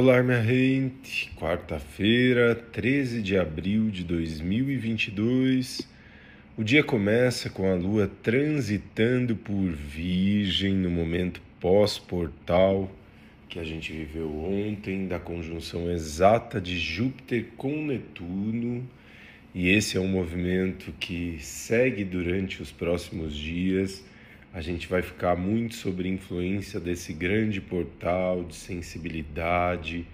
Olá, minha gente. Quarta-feira, 13 de abril de 2022. O dia começa com a lua transitando por Virgem no momento pós-portal que a gente viveu ontem, da conjunção exata de Júpiter com Netuno. E esse é um movimento que segue durante os próximos dias a gente vai ficar muito sobre influência desse grande portal de sensibilidade.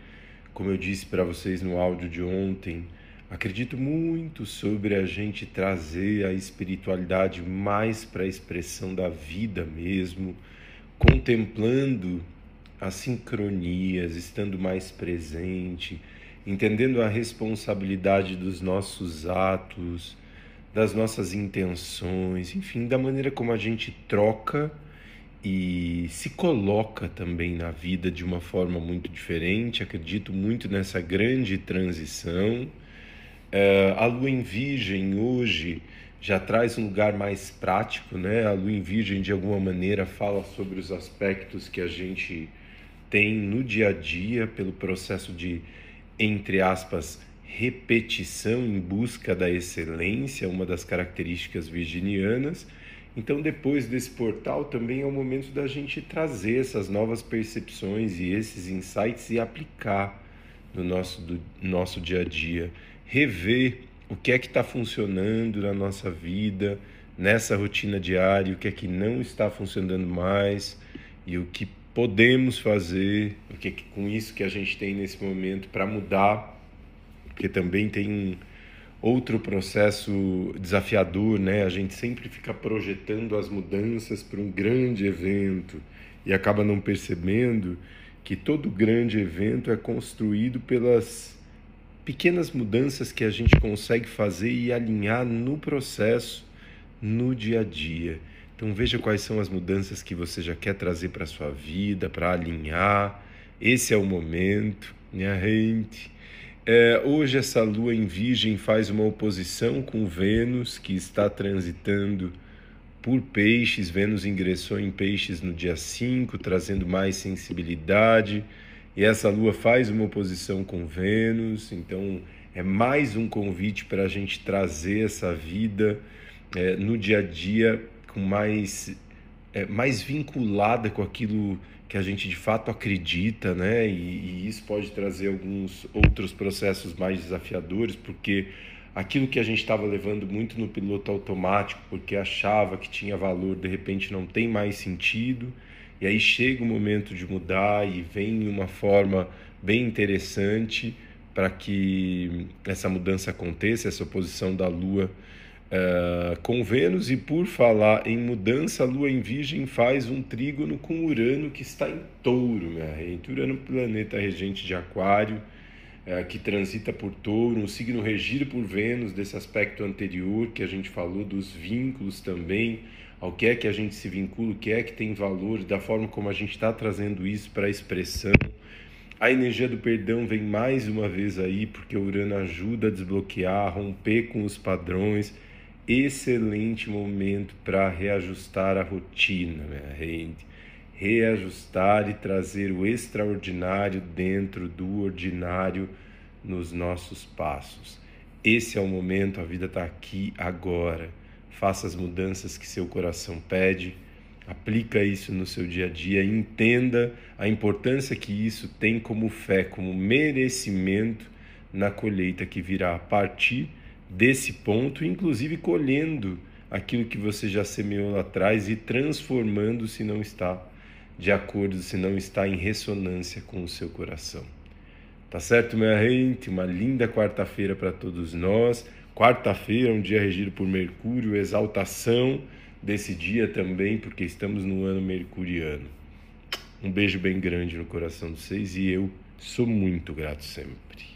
Como eu disse para vocês no áudio de ontem, acredito muito sobre a gente trazer a espiritualidade mais para a expressão da vida mesmo, contemplando as sincronias, estando mais presente, entendendo a responsabilidade dos nossos atos das nossas intenções, enfim, da maneira como a gente troca e se coloca também na vida de uma forma muito diferente. Acredito muito nessa grande transição. Uh, a lua em Virgem hoje já traz um lugar mais prático, né? A lua em Virgem, de alguma maneira, fala sobre os aspectos que a gente tem no dia a dia pelo processo de, entre aspas, repetição em busca da excelência, uma das características virginianas. Então, depois desse portal, também é o momento da gente trazer essas novas percepções e esses insights e aplicar no nosso, do, nosso dia a dia, rever o que é que está funcionando na nossa vida, nessa rotina diária, o que é que não está funcionando mais e o que podemos fazer, o que é que com isso que a gente tem nesse momento para mudar porque também tem outro processo desafiador, né? A gente sempre fica projetando as mudanças para um grande evento e acaba não percebendo que todo grande evento é construído pelas pequenas mudanças que a gente consegue fazer e alinhar no processo, no dia a dia. Então veja quais são as mudanças que você já quer trazer para sua vida, para alinhar. Esse é o momento, minha gente. É, hoje essa lua em Virgem faz uma oposição com Vênus, que está transitando por Peixes. Vênus ingressou em Peixes no dia 5, trazendo mais sensibilidade. E essa lua faz uma oposição com Vênus, então é mais um convite para a gente trazer essa vida é, no dia a dia com mais, é, mais vinculada com aquilo que a gente de fato acredita, né? E, e, isso pode trazer alguns outros processos mais desafiadores, porque aquilo que a gente estava levando muito no piloto automático, porque achava que tinha valor, de repente não tem mais sentido. E aí chega o momento de mudar e vem uma forma bem interessante para que essa mudança aconteça, essa oposição da Lua Uh, com Vênus e por falar em mudança, a Lua em Virgem faz um trígono com Urano que está em Touro, minha gente. Urano, planeta regente de Aquário, uh, que transita por Touro, um signo regido por Vênus, desse aspecto anterior que a gente falou dos vínculos também, ao que é que a gente se vincula, o que é que tem valor, da forma como a gente está trazendo isso para a expressão. A energia do perdão vem mais uma vez aí, porque Urano ajuda a desbloquear, a romper com os padrões excelente momento para reajustar a rotina, minha gente. Reajustar e trazer o extraordinário dentro do ordinário nos nossos passos. Esse é o momento, a vida está aqui agora. Faça as mudanças que seu coração pede, aplica isso no seu dia a dia, entenda a importância que isso tem como fé, como merecimento na colheita que virá a partir desse ponto, inclusive colhendo aquilo que você já semeou lá atrás e transformando se não está de acordo, se não está em ressonância com o seu coração. Tá certo, minha gente? Uma linda quarta-feira para todos nós. Quarta-feira, um dia regido por Mercúrio, exaltação desse dia também, porque estamos no ano mercuriano. Um beijo bem grande no coração de vocês e eu sou muito grato sempre.